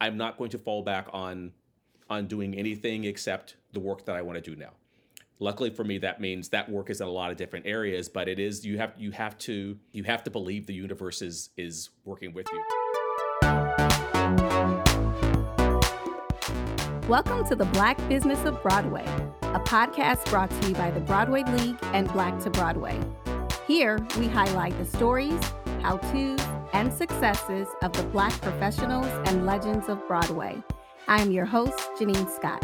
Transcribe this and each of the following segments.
I'm not going to fall back on on doing anything except the work that I want to do now. Luckily for me, that means that work is in a lot of different areas, but it is you have you have to you have to believe the universe is is working with you. Welcome to the Black Business of Broadway, a podcast brought to you by the Broadway League and Black to Broadway. Here, we highlight the stories, how to's, and successes of the Black professionals and legends of Broadway. I am your host, Gennean Scott.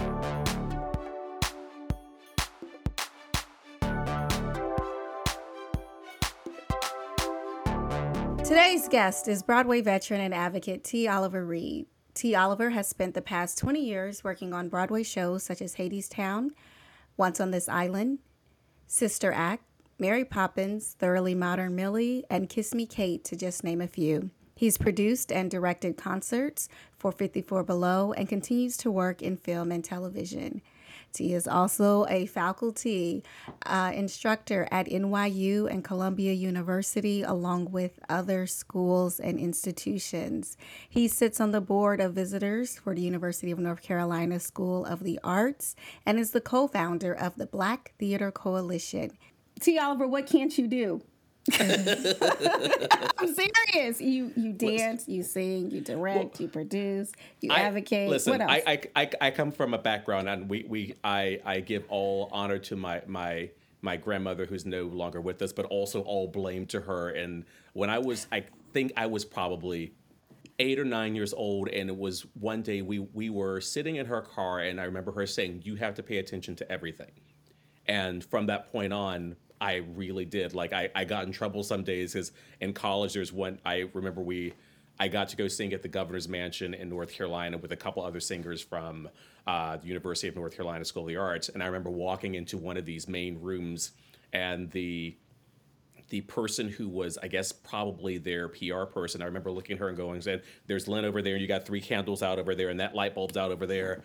Today's guest is Broadway veteran and advocate T. Oliver Reid. T. Oliver has spent the past 20 years working on Broadway shows such as Hadestown, Once on This Island, Sister Act, Mary Poppins, Thoroughly Modern Millie, and Kiss Me Kate, to just name a few. He's produced and directed concerts for 54 Below and continues to work in film and television. He is also a faculty uh, instructor at NYU and Columbia University, along with other schools and institutions. He sits on the board of visitors for the University of North Carolina School of the Arts and is the co founder of the Black Theatre Coalition. T. Oliver, what can't you do? I'm serious. You you dance, you sing, you direct, well, you produce, you I, advocate. Listen, what else? I, I I come from a background, and we we I I give all honor to my my my grandmother who's no longer with us, but also all blame to her. And when I was, I think I was probably eight or nine years old, and it was one day we we were sitting in her car, and I remember her saying, "You have to pay attention to everything." And from that point on, I really did. Like I, I got in trouble some days because in college there's one I remember we I got to go sing at the governor's mansion in North Carolina with a couple other singers from uh, the University of North Carolina School of the Arts, and I remember walking into one of these main rooms, and the the person who was, I guess, probably their PR person. I remember looking at her and going, "said There's Lynn over there, and you got three candles out over there, and that light bulb's out over there,"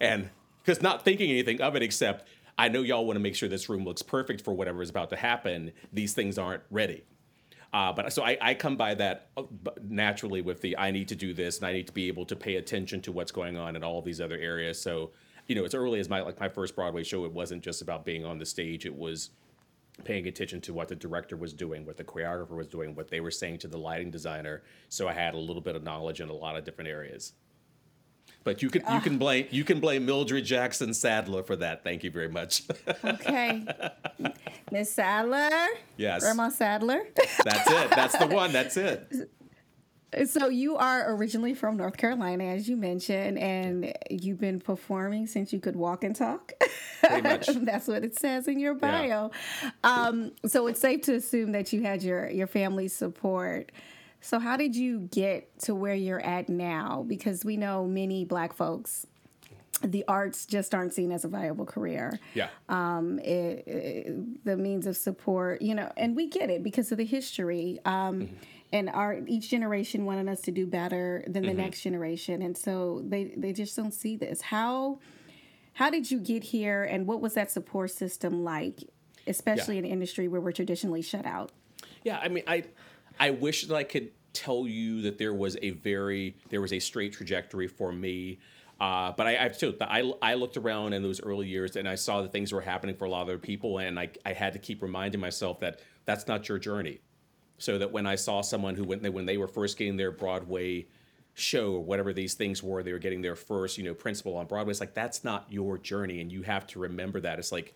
and because not thinking anything of it except I know y'all want to make sure this room looks perfect for whatever is about to happen. These things aren't ready. Uh, but so I, I, come by that uh, naturally with the I need to do this and I need to be able to pay attention to what's going on in all these other areas. So, you know, as early as my like my first Broadway show, it wasn't just about being on the stage. It was paying attention to what the director was doing, what the choreographer was doing, what they were saying to the lighting designer. So I had a little bit of knowledge in a lot of different areas. But you can you can blame you can blame Mildred Jackson Sadler for that. Thank you very much. okay, Miss Sadler. Yes, Grandma Sadler. That's it. That's the one. That's it. So you are originally from North Carolina, as you mentioned, and you've been performing since you could walk and talk. Pretty much. That's what it says in your bio. Yeah. Um, so it's safe to assume that you had your your family's support. So, how did you get to where you're at now? Because we know many Black folks the arts just aren't seen as a viable career. Yeah. Um, it, it, the means of support, you know, and we get it because of the history. Um, mm-hmm. And our each generation wanted us to do better than the mm-hmm. next generation, and so they they just don't see this. How how did you get here, and what was that support system like, especially yeah. in an industry where we're traditionally shut out? Yeah, I mean, I I wish that I could tell you that there was a very there was a straight trajectory for me. Uh, but I, I too, I, I looked around in those early years and I saw that things were happening for a lot of other people, and I, I had to keep reminding myself that that's not your journey. so that when I saw someone who when they when they were first getting their Broadway show or whatever these things were, they were getting their first you know principal on Broadway. It's like that's not your journey, and you have to remember that. It's like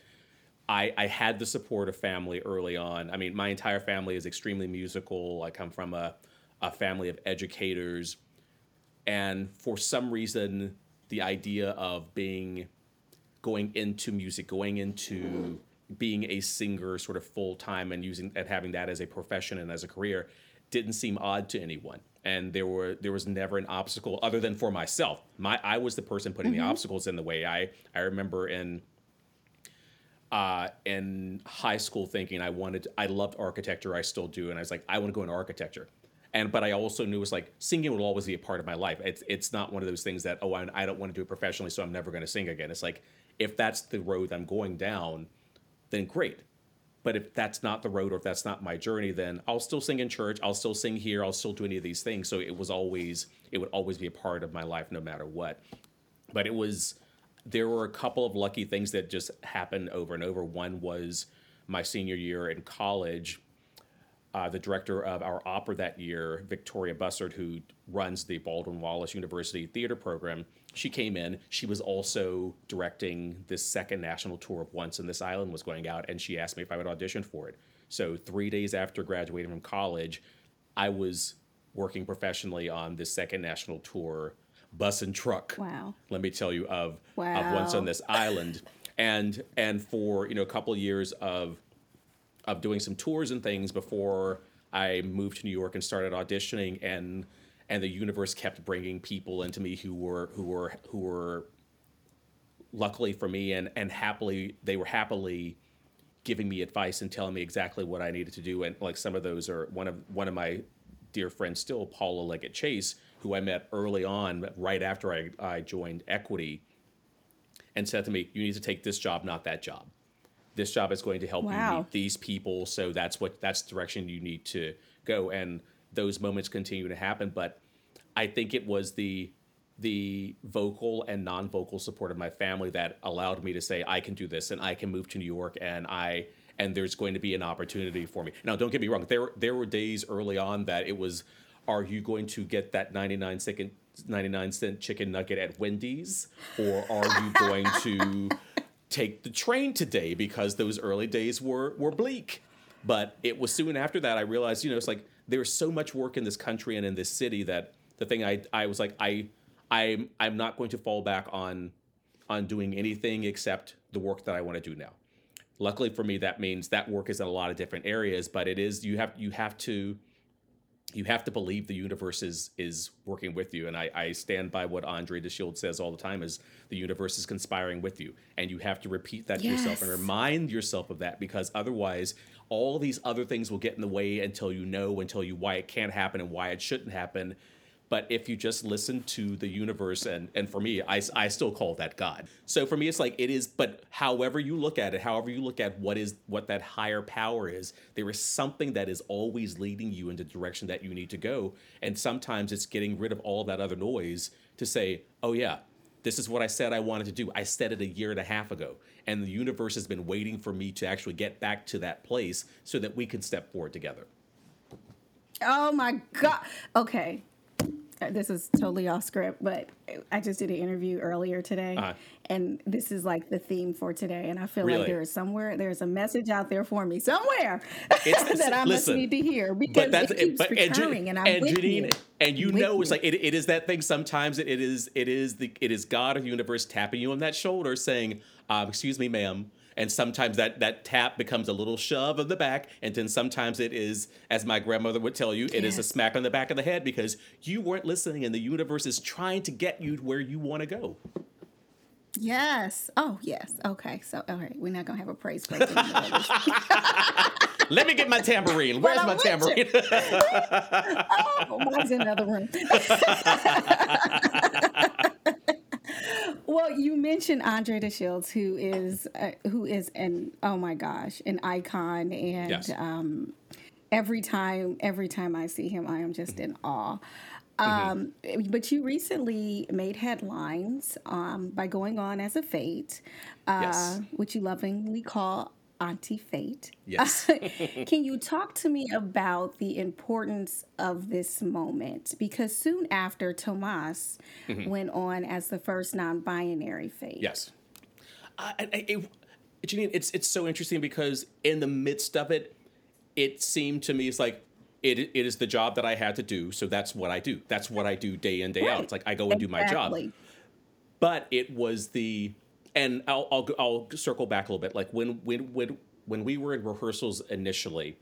I, I had the support of family early on. I mean, my entire family is extremely musical. I come from a, a family of educators. And for some reason, the idea of being going into music, going into being a singer sort of full time and using and having that as a profession and as a career didn't seem odd to anyone. And there were there was never an obstacle other than for myself. My I was the person putting mm-hmm. the obstacles in the way. I I remember in uh, in high school thinking I wanted I loved architecture I still do and I was like I want to go into architecture. And but I also knew it was like singing will always be a part of my life. It's it's not one of those things that oh I, I don't want to do it professionally so I'm never going to sing again. It's like if that's the road I'm going down then great. But if that's not the road or if that's not my journey then I'll still sing in church I'll still sing here I'll still do any of these things. So it was always it would always be a part of my life no matter what. But it was there were a couple of lucky things that just happened over and over. One was my senior year in college. Uh, the director of our opera that year, Victoria Bussert, who runs the Baldwin Wallace University theater program, she came in. She was also directing this second national tour of Once on This Island was going out, and she asked me if I would audition for it. So three days after graduating from college, I was working professionally on this second national tour bus and truck. Wow. Let me tell you of wow. of once on this island, and and for you know a couple of years of of doing some tours and things before I moved to New York and started auditioning and and the universe kept bringing people into me who were who were who were luckily for me and and happily they were happily giving me advice and telling me exactly what I needed to do and like some of those are one of one of my dear friends still Paula Leggett Chase who I met early on, right after I, I joined Equity, and said to me, "You need to take this job, not that job. This job is going to help wow. you meet these people, so that's what that's the direction you need to go." And those moments continue to happen, but I think it was the the vocal and non-vocal support of my family that allowed me to say I can do this and I can move to New York and I and there's going to be an opportunity for me. Now, don't get me wrong. There there were days early on that it was are you going to get that 99 second 99 cent chicken nugget at Wendy's or are you going to take the train today because those early days were were bleak but it was soon after that I realized you know it's like there's so much work in this country and in this city that the thing I I was like I I'm I'm not going to fall back on on doing anything except the work that I want to do now. Luckily for me that means that work is in a lot of different areas but it is you have you have to you have to believe the universe is is working with you and I, I stand by what andre DeShields says all the time is the universe is conspiring with you and you have to repeat that yes. to yourself and remind yourself of that because otherwise all these other things will get in the way until you know until you why it can't happen and why it shouldn't happen but if you just listen to the universe, and, and for me, I, I still call that God. So for me, it's like it is, but however you look at it, however you look at what is what that higher power is, there is something that is always leading you in the direction that you need to go. And sometimes it's getting rid of all that other noise to say, oh yeah, this is what I said I wanted to do. I said it a year and a half ago. And the universe has been waiting for me to actually get back to that place so that we can step forward together. Oh my God. Okay. Uh, this is totally off script, but I just did an interview earlier today, uh-huh. and this is like the theme for today. And I feel really? like there is somewhere, there's a message out there for me somewhere that I must need to hear because that's, it keeps but, recurring, and, and I'm and with Gennean, you. And you know, it's like it, it is that thing. Sometimes it, it is it is the it is God or universe tapping you on that shoulder, saying, um, "Excuse me, ma'am." And sometimes that that tap becomes a little shove of the back. And then sometimes it is as my grandmother would tell you it yes. is a smack on the back of the head because you weren't listening and the universe is trying to get you where you want to go. Yes. Oh yes. Okay. So all right. We're not gonna have a praise break let me get my tambourine. Where's my tambourine? Oh mine's in another room well, you mentioned Andre DeShields, who is uh, who is an oh my gosh, an icon, and yes. um, every time every time I see him, I am just mm-hmm. in awe. Um, mm-hmm. But you recently made headlines um, by going on as a fate, uh, yes. which you lovingly call Auntie Fate. Yes. Can you talk to me about the importance of this moment? Because soon after, Tomas Mm-hmm. went on as the first non binary Fate. Yes. Uh, and it, Gennean, it's it's so interesting because in the midst of it, it seemed to me it's like it it is the job that I had to do, so that's what I do. That's what I do day in day out. It's like I go and do my job. But it was the and I'll I'll I'll circle back a little bit. Like when when when when we were in rehearsals initially,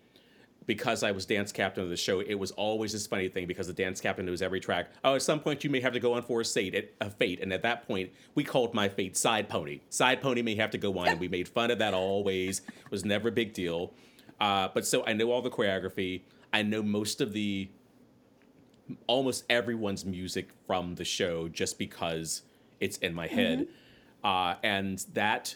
because I was dance captain of the show, it was always this funny thing because the dance captain knows every track. Oh, at some point you may have to go on for a fate, a fate, and at that point we called my fate side pony. Side pony may have to go on, and we made fun of that always. It was never a big deal. Uh, but so I know all the choreography. I know most of the almost everyone's music from the show just because it's in my head. Uh, and that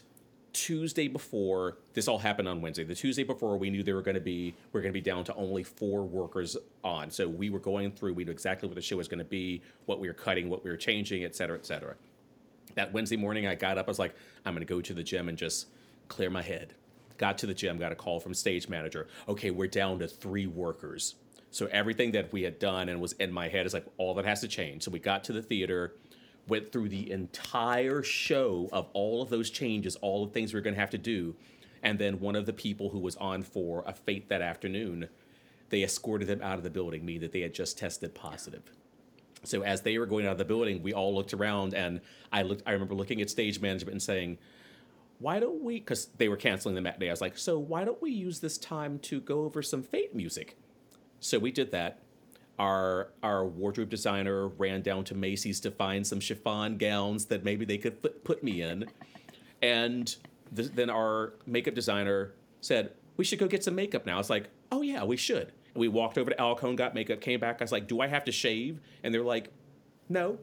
Tuesday before this all happened on Wednesday. The Tuesday before we knew they were going to be we're going to be down to only four workers on. So we were going through. We knew exactly what the show was going to be, what we were cutting, what we were changing, et cetera, et cetera. That Wednesday morning, I got up. I was like, I'm going to go to the gym and just clear my head. Got to the gym, got a call from stage manager. Okay, we're down to three workers. So everything that we had done and was in my head is like all that has to change. So we got to the theater, went through the entire show of all of those changes, all the things we are going to have to do. And then one of the people who was on for a fate that afternoon, they escorted them out of the building, meaning that they had just tested positive. So as they were going out of the building, we all looked around, and I looked. I remember looking at stage management and saying, "Why don't we?" Because they were canceling the matinee. I was like, "So why don't we use this time to go over some Fate music?" So we did that. Our our wardrobe designer ran down to Macy's to find some chiffon gowns that maybe they could put, put me in, and th- then our makeup designer said we should go get some makeup now. It's like, oh yeah, we should. And we walked over to Alcone, got makeup, came back. I was like, do I have to shave? And they're like, no.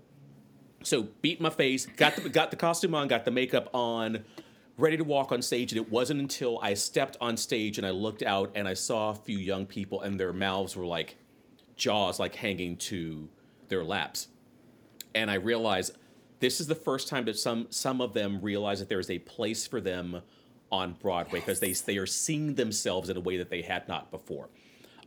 So beat my face, got the got the costume on, got the makeup on, ready to walk on stage. And it wasn't until I stepped on stage and I looked out and I saw a few young people and their mouths were like jaws like hanging to their laps. And I realized this is the first time that some some of them realize that there is a place for them on Broadway because they they are seeing themselves in a way that they had not before.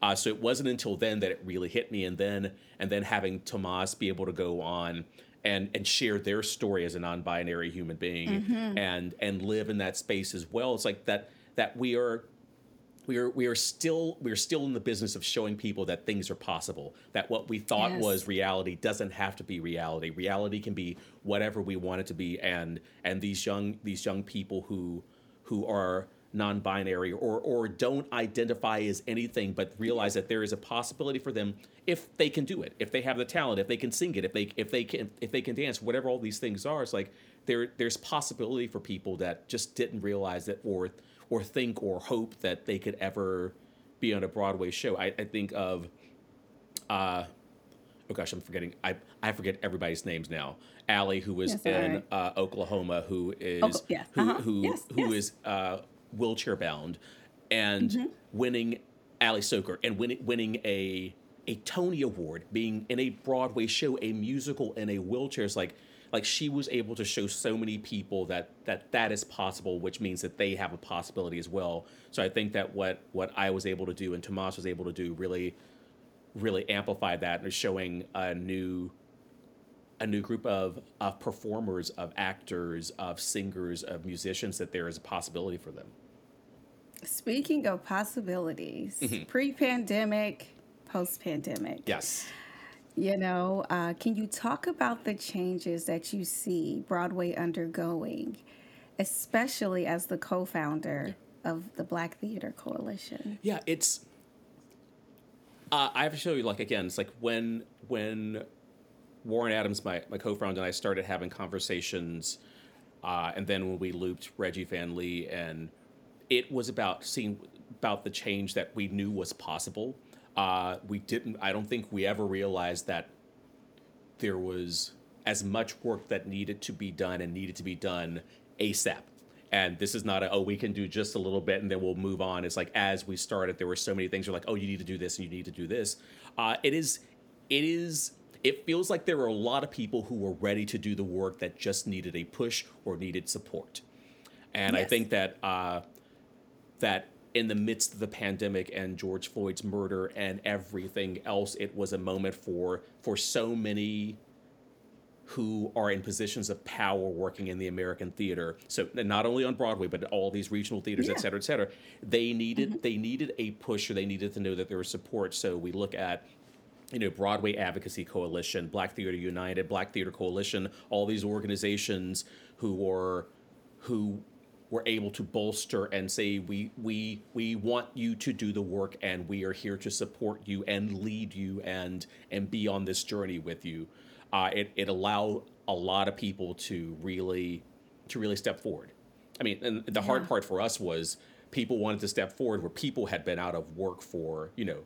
Uh, so it wasn't until then that it really hit me, and then and then having Tomas be able to go on and and share their story as a non-binary human being and and live in that space as well. It's like that that we are we are we are still we are still in the business of showing people that things are possible. That what we thought Yes. was reality doesn't have to be reality. Reality can be whatever we want it to be. And and these young these young people who who are non-binary or or don't identify as anything but realize that there is a possibility for them if they can do it if they have the talent if they can sing it if they if they can if they can dance whatever all these things are it's like there there's possibility for people that just didn't realize that or or think or hope that they could ever be on a Broadway show. I, I think of uh oh gosh I'm forgetting I I forget everybody's names now. Allie who was Yes, in right. uh, Oklahoma who is Oka- yes, who uh-huh, who yes, who is uh, wheelchair bound and winning Ali Stroker and winning winning a a Tony Award, being in a Broadway show, a musical in a wheelchair. Is like like she was able to show so many people that that that is possible, which means that they have a possibility as well. So I think that what what I was able to do and Tomas was able to do really really amplified that and showing a new a new group of, of performers, of actors, of singers, of musicians that there is a possibility for them. Speaking of possibilities, Mm-hmm. pre pandemic, post pandemic. Yes. You know, uh, can you talk about the changes that you see Broadway undergoing, especially as the co founder of the Black Theatre Coalition? Yeah, it's. Uh, I have to show you, like again, it's like when when Warren Adams, my my co-founder, and I started having conversations, uh, and then when we looped Reggie Van Lee, and it was about seeing about the change that we knew was possible. Uh, we didn't. I don't think we ever realized that there was as much work that needed to be done and needed to be done ASAP. And this is not a, oh, we can do just a little bit and then we'll move on. It's like as we started, there were so many things. You're like, oh, you need to do this and you need to do this. Uh, it is, it is, it feels like there were a lot of people who were ready to do the work that just needed a push or needed support. And I think that uh, that in the midst of the pandemic and George Floyd's murder and everything else, it was a moment for for so many who are in positions of power working in the American theater. So not only on Broadway, but all these regional theaters, Yeah. et cetera, et cetera. They needed mm-hmm. they needed a push, or they needed to know that there was support. So we look at you know Broadway Advocacy Coalition, Black Theatre United, Black Theatre Coalition, all these organizations who were who were able to bolster and say we we we want you to do the work and we are here to support you and lead you and and be on this journey with you. Uh, it it allowed a lot of people to really to really step forward. I mean, and the hard part for us was people wanted to step forward where people had been out of work for you know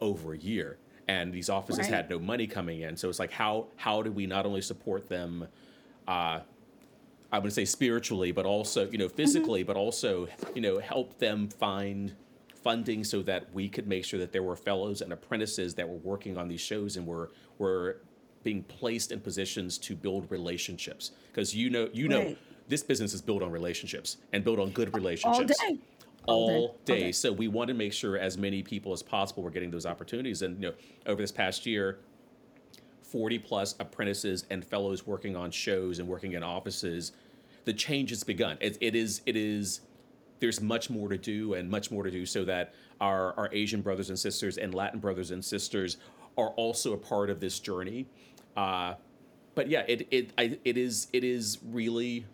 over a year and these offices Right. had no money coming in so it's like how how do we not only support them uh i would say spiritually but also you know mm-hmm. physically but also you know help them find funding so that we could make sure that there were fellows and apprentices that were working on these shows and were were being placed in positions to build relationships because you know you know Right. this business is built on relationships and built on good relationships day. all, All day. All day. day. So we want to make sure as many people as possible were getting those opportunities. And you know, over this past year, 40 plus apprentices and fellows working on shows and working in offices, the change has begun. It, it is it is there's much more to do and much more to do so that our our Asian brothers and sisters and Latin brothers and sisters are also a part of this journey. Uh, but yeah, it it I, it is it is really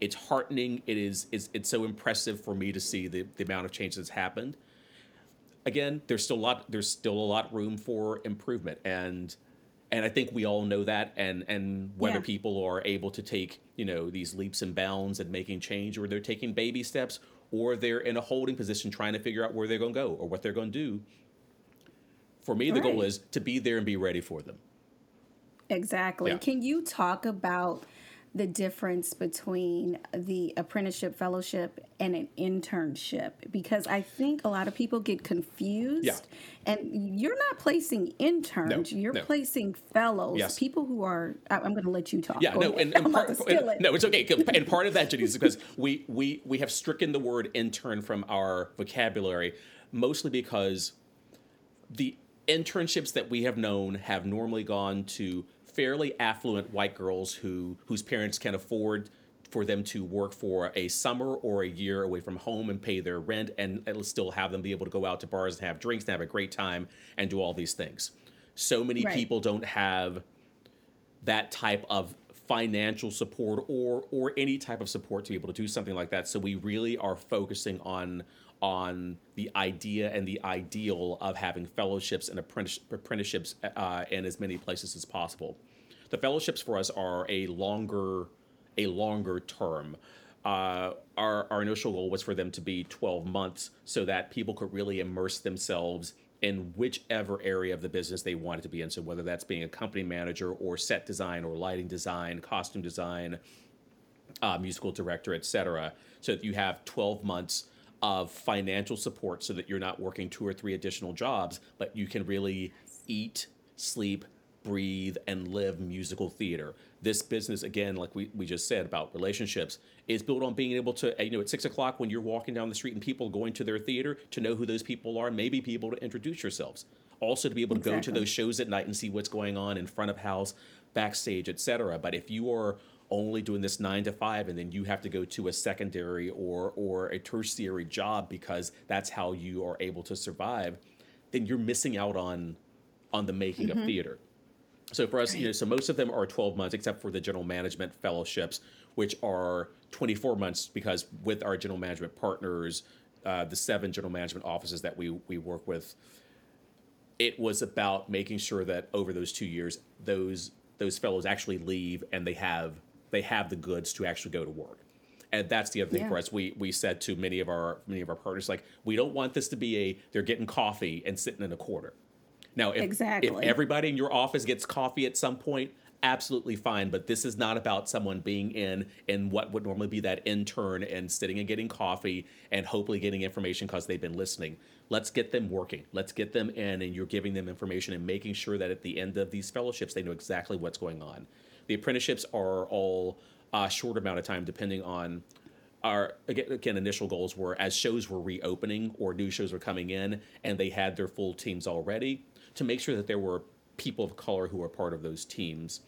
it's heartening. It is it's, it's so impressive for me to see the, the amount of change that's happened. Again, there's still a lot there's still a lot room for improvement and and I think we all know that and and whether Yeah. people are able to take, you know, these leaps and bounds and making change or they're taking baby steps or they're in a holding position trying to figure out where they're going to go or what they're going to do. For me, the goal is to be there and be ready for them. Exactly. Yeah. Can you talk about the difference between the apprenticeship fellowship and an internship? Because I think a lot of people get confused. Yeah. And you're not placing interns, No, you're no. placing fellows, Yes. people who are. I- I'm going to let you talk. Yeah, Go no, and, and part, steal it. no, it's okay. And part of that, Jenny, is because we we we have stricken the word intern from our vocabulary, mostly because the internships that we have known have normally gone to fairly affluent white girls who whose parents can afford for them to work for a summer or a year away from home and pay their rent and, still have them be able to go out to bars and have drinks and have a great time and do all these things. So many Right. people don't have that type of financial support or or any type of support to be able to do something like that. So we really are focusing on on the idea and the ideal of having fellowships and apprenticeships uh, in as many places as possible. The fellowships for us are a longer a longer term. Uh, our, our initial goal was for them to be 12 months so that people could really immerse themselves in whichever area of the business they wanted to be in. So, whether that's being a company manager or set design or lighting design, costume design, uh, musical director, etc. So that you have 12 months of financial support so that you're not working two or three additional jobs, but you can really eat, sleep, breathe, and live musical theater. This business, again, like we, we just said about relationships, is built on being able to, you know, at six o'clock when you're walking down the street and people going to their theater, to know who those people are, maybe be able to introduce yourselves. Also to be able to go to those shows at night and see what's going on in front of house, backstage, etc. But if you are only doing this nine to five and then you have to go to a secondary or or a tertiary job because that's how you are able to survive, then you're missing out on on the making of mm-hmm. theater. So for us, you know, so most of them are 12 months, except for the general management fellowships, which are 24 months because with our general management partners, uh, the seven general management offices that we we work with, it was about making sure that over those two years, those those fellows actually leave and they have they have the goods to actually go to work. And that's the other thing Yeah. for us. We we said to many of our many of our partners, like, we don't want this to be a they're getting coffee and sitting in a quarter. Now, if, if everybody in your office gets coffee at some point, absolutely fine. But this is not about someone being in in what would normally be that intern and sitting and getting coffee and hopefully getting information because they've been listening. Let's get them working. Let's get them in, and you're giving them information and making sure that at the end of these fellowships, they know exactly what's going on. The apprenticeships are all a short amount of time, depending on our again, again initial goals were as shows were reopening or new shows were coming in and they had their full teams already to make sure that there were people of color who were part of those teams.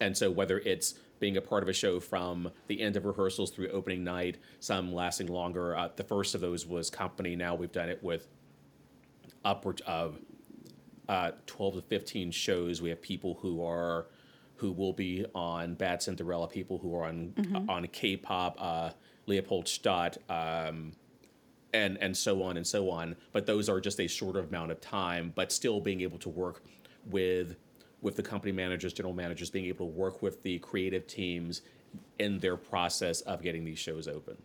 And so whether it's being a part of a show from the end of rehearsals through opening night, some lasting longer. Uh, the first of those was Company. Now we've done it with upwards of uh, 12 to 15 shows. We have people who are who will be on Bad Cinderella, people who are on mm-hmm. on K-pop, uh, Leopoldstadt, um, and and so on and so on. But those are just a shorter amount of time, but still being able to work with with the company managers, general managers, being able to work with the creative teams in their process of getting these shows open.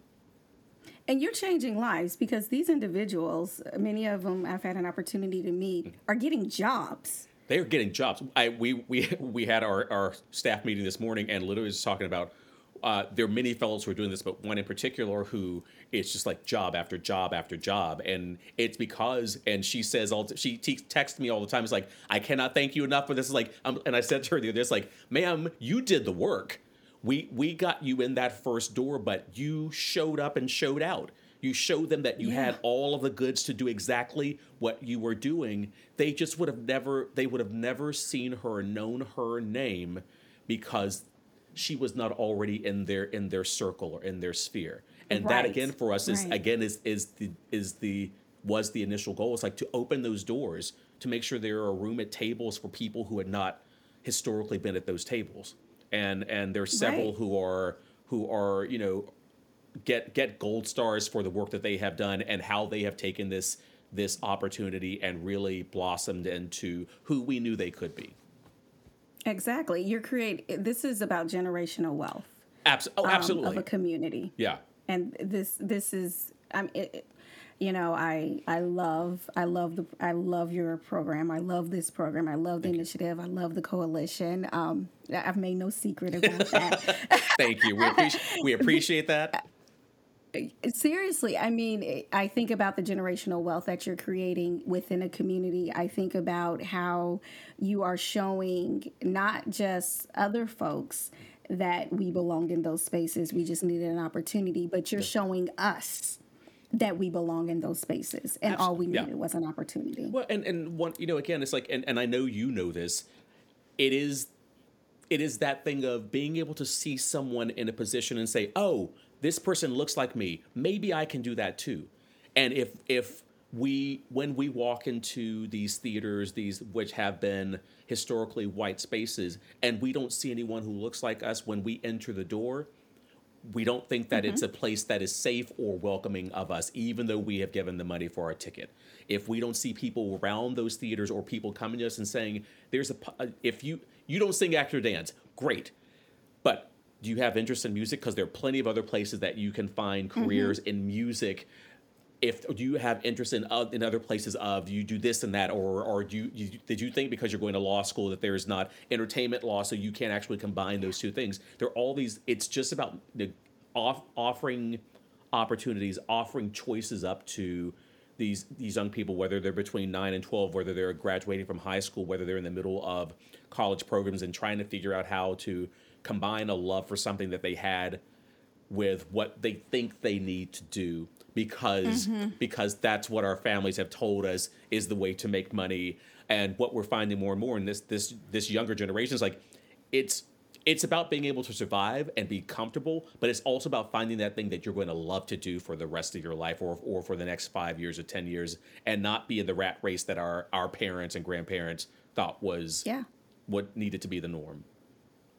And you're changing lives because these individuals, many of them I've had an opportunity to meet, mm-hmm. are getting jobs. They are getting jobs. I we we we had our, our staff meeting this morning and literally was talking about uh, there are many fellows who are doing this, but one in particular who it's just like job after job after job, and it's because and she says all she te- texts me all the time. It's like I cannot thank you enough for this. Is like um, and I said to her the other day, it's like, ma'am, you did the work. We we got you in that first door, but you showed up and showed out. You showed them that you yeah. had all of the goods to do exactly what you were doing. They just would have never they would have never seen her, known her name, because she was not already in their in their circle or in their sphere and right. that again for us is right. again is is the is the was the initial goal it's like to open those doors to make sure there are room at tables for people who had not historically been at those tables and and there's several right. who are who are you know get get gold stars for the work that they have done and how they have taken this this opportunity and really blossomed into who we knew they could be Exactly. You're create. This is about generational wealth. Abs- oh, absolutely. Um, of a community. Yeah. And this this is I'm. It, you know, I I love I love the I love your program. I love this program. I love the Thank initiative. You. I love the coalition. Um, I've made no secret about that. Thank you. We appreciate we appreciate that. Seriously, I mean, I think about the generational wealth that you're creating within a community. I think about how you are showing not just other folks that we belong in those spaces, we just needed an opportunity, but you're showing us that we belong in those spaces and Absolutely. all we needed yeah. was an opportunity. Well, and and one, you know, again, it's like, and, and I know you know this, it is it is that thing of being able to see someone in a position and say, "Oh, this person looks like me. Maybe I can do that too. And if if we when we walk into these theaters, these which have been historically white spaces, and we don't see anyone who looks like us when we enter the door, we don't think that mm-hmm. it's a place that is safe or welcoming of us, even though we have given the money for our ticket. If we don't see people around those theaters or people coming to us and saying, "There's a," if you you don't sing act or dance, great, do you have interest in music? Because there are plenty of other places that you can find mm-hmm. careers mm-hmm. in music. If do you have interest in uh, in other places of you do this and that, or or do you, you, did you think because you're going to law school that there is not entertainment law, so you can't actually combine those two things? There are all these. It's just about the off, offering opportunities, offering choices up to these these young people, whether they're between nine and twelve, whether they're graduating from high school, whether they're in the middle of college programs and trying to figure out how to combine a love for something that they had with what they think they need to do because mm-hmm. because that's what our families have told us is the way to make money and what we're finding more and more in this this this younger generation is like it's it's about being able to survive and be comfortable, but it's also about finding that thing that you're going to love to do for the rest of your life or, or for the next five years or 10 years and not be in the rat race that our, our parents and grandparents thought was yeah. what needed to be the norm.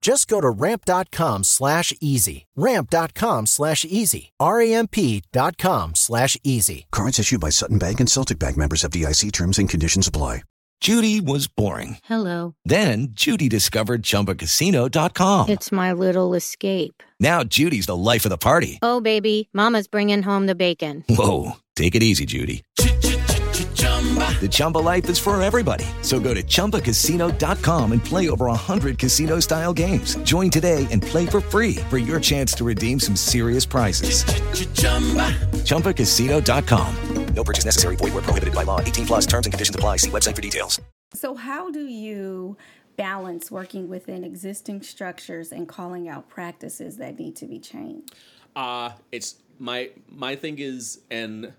Just go to ramp.com slash easy. Ramp.com slash easy. R-A-M-P.com slash easy. Cards issued by Sutton Bank and Celtic Bank members of DIC terms and conditions apply. Judy was boring. Hello. Then Judy discovered ChumbaCasino.com. It's my little escape. Now Judy's the life of the party. Oh, baby, Mama's bringing home the bacon. Whoa. Take it easy, Judy. The Chumba life is for everybody. So go to ChumbaCasino.com and play over 100 casino style games. Join today and play for free for your chance to redeem some serious prizes. ChumbaCasino.com. No purchase necessary. Void where prohibited by law. 18 plus terms and conditions apply. See website for details. So, how do you balance working within existing structures and calling out practices that need to be changed? Uh, it's my my thing is, and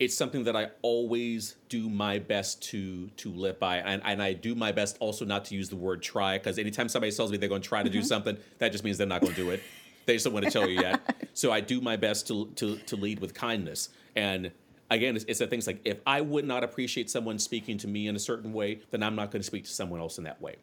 it's something that I always do my best to to live by, and, and I do my best also not to use the word try because anytime somebody tells me they're going to try to do mm-hmm. something, that just means they're not going to do it. they just don't want to tell you yet. So I do my best to to to lead with kindness, and again, it's, it's the things like if I would not appreciate someone speaking to me in a certain way, then I'm not going to speak to someone else in that way.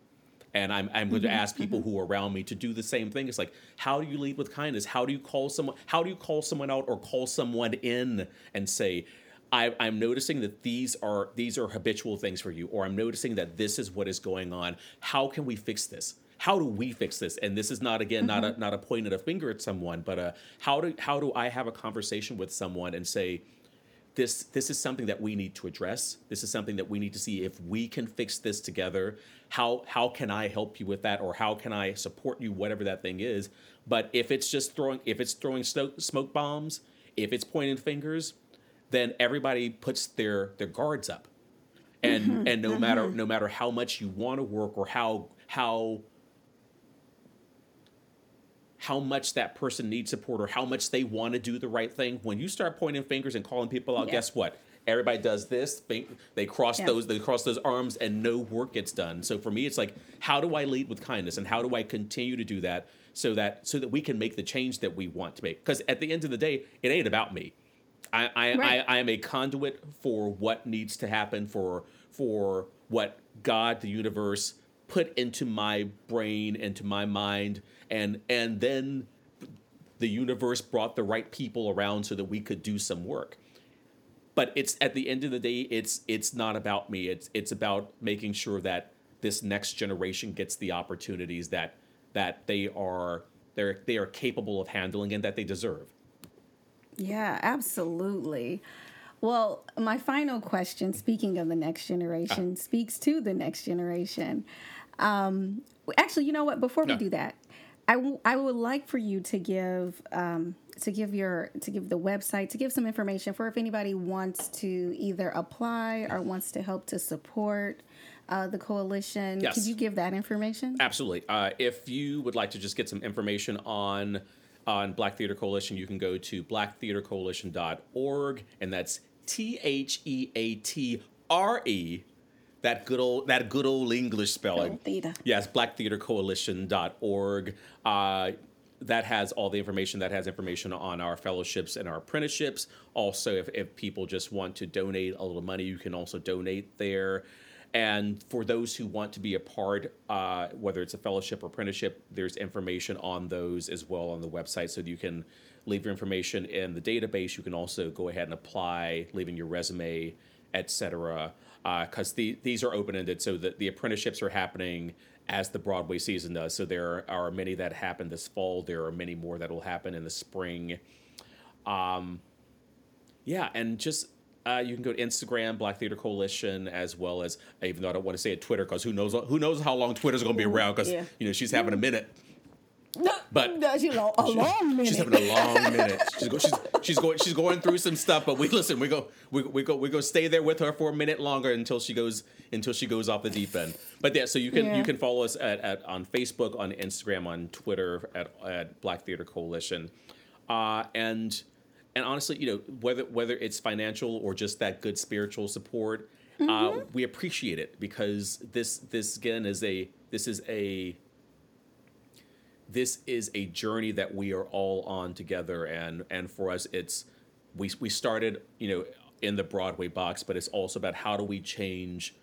And I'm, I'm going to mm-hmm. ask people mm-hmm. who are around me to do the same thing. It's like, how do you lead with kindness? How do you call someone? How do you call someone out or call someone in and say, I, I'm noticing that these are these are habitual things for you, or I'm noticing that this is what is going on. How can we fix this? How do we fix this? And this is not again not a not a pointing of a finger at someone, but uh, how do how do I have a conversation with someone and say, this this is something that we need to address. This is something that we need to see if we can fix this together. How how can I help you with that, or how can I support you, whatever that thing is. But if it's just throwing if it's throwing smoke, smoke bombs, if it's pointing fingers, then everybody puts their their guards up, and mm-hmm. and no matter mm-hmm. no matter how much you want to work or how how how much that person needs support or how much they want to do the right thing. When you start pointing fingers and calling people out, Yeah. guess what? Everybody does this. They, they cross Yeah. those they cross those arms and no work gets done. So for me, it's like, how do I lead with kindness and how do I continue to do that so that so that we can make the change that we want to make? Because at the end of the day, it ain't about me. I I, Right. I I am a conduit for what needs to happen for for what God, the universe, put into my brain, into my mind, and and then the universe brought the right people around so that we could do some work. But it's at the end of the day, it's it's not about me. It's it's about making sure that this next generation gets the opportunities that that they are they're they are capable of handling and that they deserve. Yeah, absolutely. Well, my final question, speaking of the next generation, speaks to the next generation. Um, actually, you know what? Before we No. do that, I, w- I would like for you to give um, to give your to give the website to give some information for if anybody wants to either apply or wants to help to support uh, the coalition. Yes. Could you give that information? Absolutely. Uh, if you would like to just get some information on on Black Theatre Coalition, you can go to blacktheatrecoalition.org, and that's T H E A T R E. That good old that good old English spelling. Theater. Yes, blacktheatrecoalition.org. Uh, that has all the information. That has information on our fellowships and our apprenticeships. Also, if, if people just want to donate a little money, you can also donate there. And for those who want to be a part, uh, whether it's a fellowship or apprenticeship, there's information on those as well on the website. So you can leave your information in the database. You can also go ahead and apply, leaving your resume, etc. Because the, these are open ended, so that the apprenticeships are happening as the Broadway season does. So there are many that happen this fall. There are many more that will happen in the spring. Um, yeah, and just uh, you can go to Instagram, Black Theatre Coalition, as well as even though I don't want to say it, Twitter, because who knows who knows how long Twitter's going to be around? Because yeah. you know she's having a minute. But That's a long, a long minute. She's having a long minute. She's, go, she's, she's going she's going through some stuff, but we listen. We go we, we go we go stay there with her for a minute longer until she goes until she goes off the deep end. But yeah, so you can Yeah. you can follow us at, at on Facebook, on Instagram, on Twitter at, at Black Theatre Coalition, uh, and and honestly, you know whether whether it's financial or just that good spiritual support, uh, we appreciate it because this this again is a this is a this is a journey that we are all on together. And and for us it's we we started you know in the Broadway box but it's also about how do we change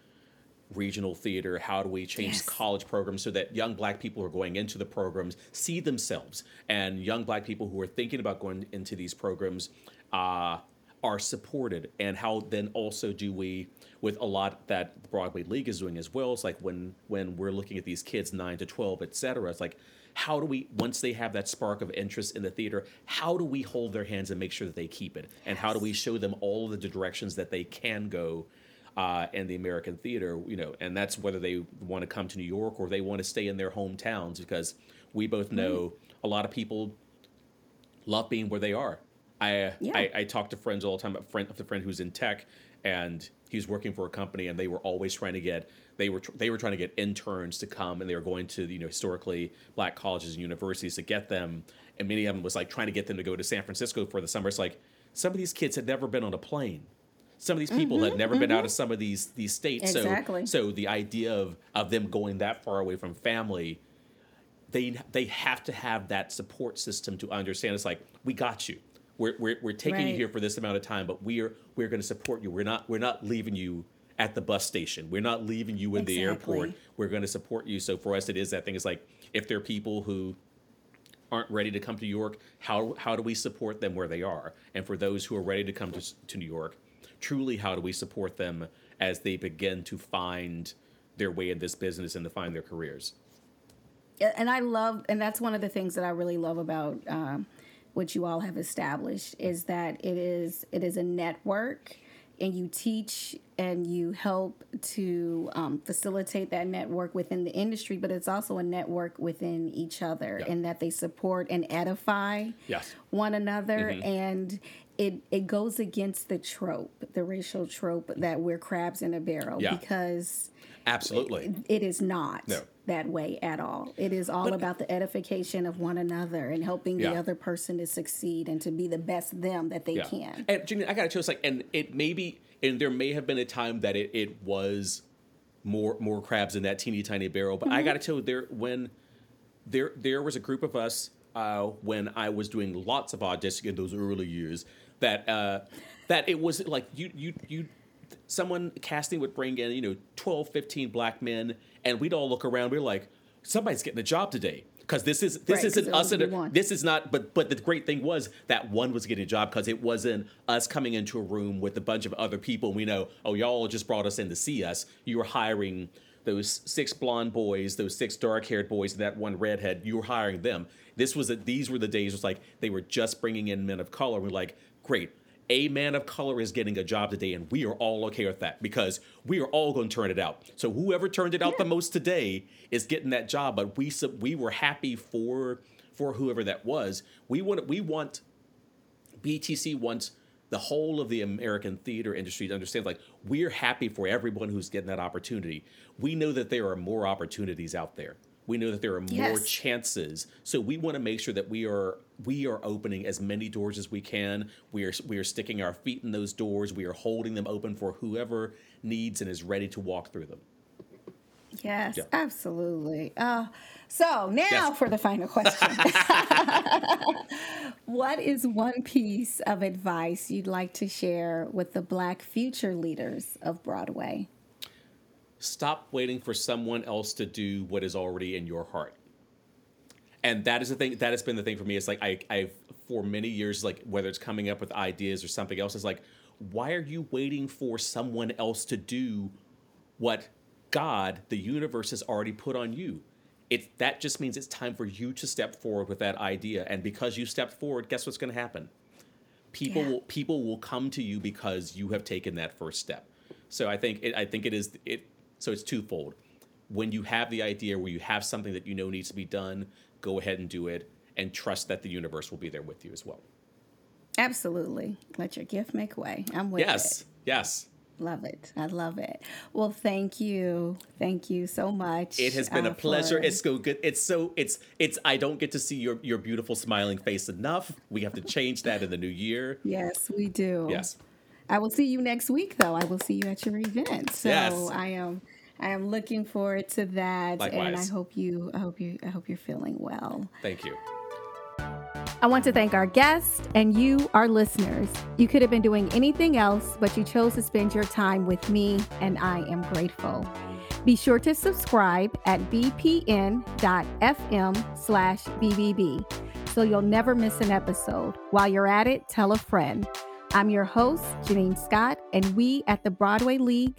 regional theater? How do we change Yes. college programs so that young black people who are going into the programs see themselves and young black people who are thinking about going into these programs uh, are supported? And how then also do we, with a lot that the Broadway League is doing as well, it's like when when we're looking at these kids nine to twelve, et cetera, it's like how do we once they have that spark of interest in the theater how do we hold their hands and make sure that they keep it and how do we show them all of the directions that they can go uh, in the american theater you know and that's whether they want to come to new york or they want to stay in their hometowns because we both know a lot of people love being where they are. I, Yeah. I I talk to friends all the time. A friend of the friend who's in tech, and he's working for a company, and they were always trying to get they were tr- they were trying to get interns to come, and they were going to you know historically black colleges and universities to get them, and many of them was like trying to get them to go to San Francisco for the summer. It's like some of these kids had never been on a plane. Some of these people mm-hmm, had never been out of mm-hmm. some of these these states. Exactly. So so the idea of of them going that far away from family they they have to have that support system to understand. It's like we got you. We're we're, we're taking you here for this amount of time but we're we're going to support you. We're not we're not leaving you at the bus station. We're not leaving you in the airport. We're going to support you. So for us it is that thing. It's like if there are people who aren't ready to come to New York, how how do we support them where they are? And for those who are ready to come to, to New York, truly, how do we support them as they begin to find their way in this business and to find their careers? and I love, and that's one of the things that I really love about um, what you all have established is that it is it is a network, and you teach and you help to um, facilitate that network within the industry, but it's also a network within each other, and that they support and edify Yes. one another and. It, it goes against the trope, the racial trope that we're crabs in a barrel Yeah. because Absolutely. it is not No. that way at all. It is all about the edification of one another and helping the other person to succeed and to be the best them that they can. And Jimmy, I gotta tell you, it's like, and it maybe, and there may have been a time that it, it was more more crabs in that teeny tiny barrel. But I Mm-hmm. gotta tell you, there when there there was a group of us uh, when I was doing lots of auditioning in those early years that uh, that it was like you you you someone casting would bring in you know 12 15 black men and we'd all look around we're like somebody's getting a job today. Because this is this Right, isn't us only in be a, this is not but but the great thing was that one was getting a job because it wasn't us coming into a room with a bunch of other people and we know oh y'all just brought us in to see us. You were hiring those six blonde boys those six dark haired boys and that one redhead you were hiring them. This was that. these were the days it was like they were just bringing in men of color. We're like great a man of color is getting a job today and we are all okay with that because we are all going to turn it out so whoever turned it out the most today is getting that job but we sub- we were happy for for whoever that was we want we want BTC wants the whole of the American theater industry to understand like we're happy for everyone who's getting that opportunity. We know that there are more opportunities out there. We know that there are more Yes. chances. So we want to make sure that we are we are opening as many doors as we can. We are we are sticking our feet in those doors. We are holding them open for whoever needs and is ready to walk through them. Yes, Yeah. absolutely. Uh, so now Yes. for the final question. what is one piece of advice you'd like to share with the Black future leaders of Broadway? Stop waiting for someone else to do what is already in your heart and that is the thing that has been the thing for me it's like I, i've for many years like whether it's coming up with ideas or something else it's like why are you waiting for someone else to do what god the universe has already put on you it that just means it's time for you to step forward with that idea and because you stepped forward guess what's going to happen people Yeah. will people will come to you because you have taken that first step. So I think it, I think it is it. So it's twofold. When you have the idea, where you have something that you know needs to be done, go ahead and do it, and trust that the universe will be there with you as well. Absolutely. Let your gift make way. I'm with yes, it. yes. Yes. Love it. I love it. Well, thank you. Thank you so much. It has been uh, a pleasure. for- It's so good. It's so it's it's. I don't get to see your your beautiful smiling face enough. We have to change that in the new year. Yes, we do. Yes. I will see you next week, though. I will see you at your event. So Yes. I am, I am looking forward to that, and I hope you, I hope you, I hope you're feeling well. Thank you. I want to thank our guests and you, our listeners. You could have been doing anything else, but you chose to spend your time with me, and I am grateful. Be sure to subscribe at bpn.fm slash BBB so you'll never miss an episode. While you're at it, tell a friend. I'm your host, Gennean Scott, and we at the Broadway League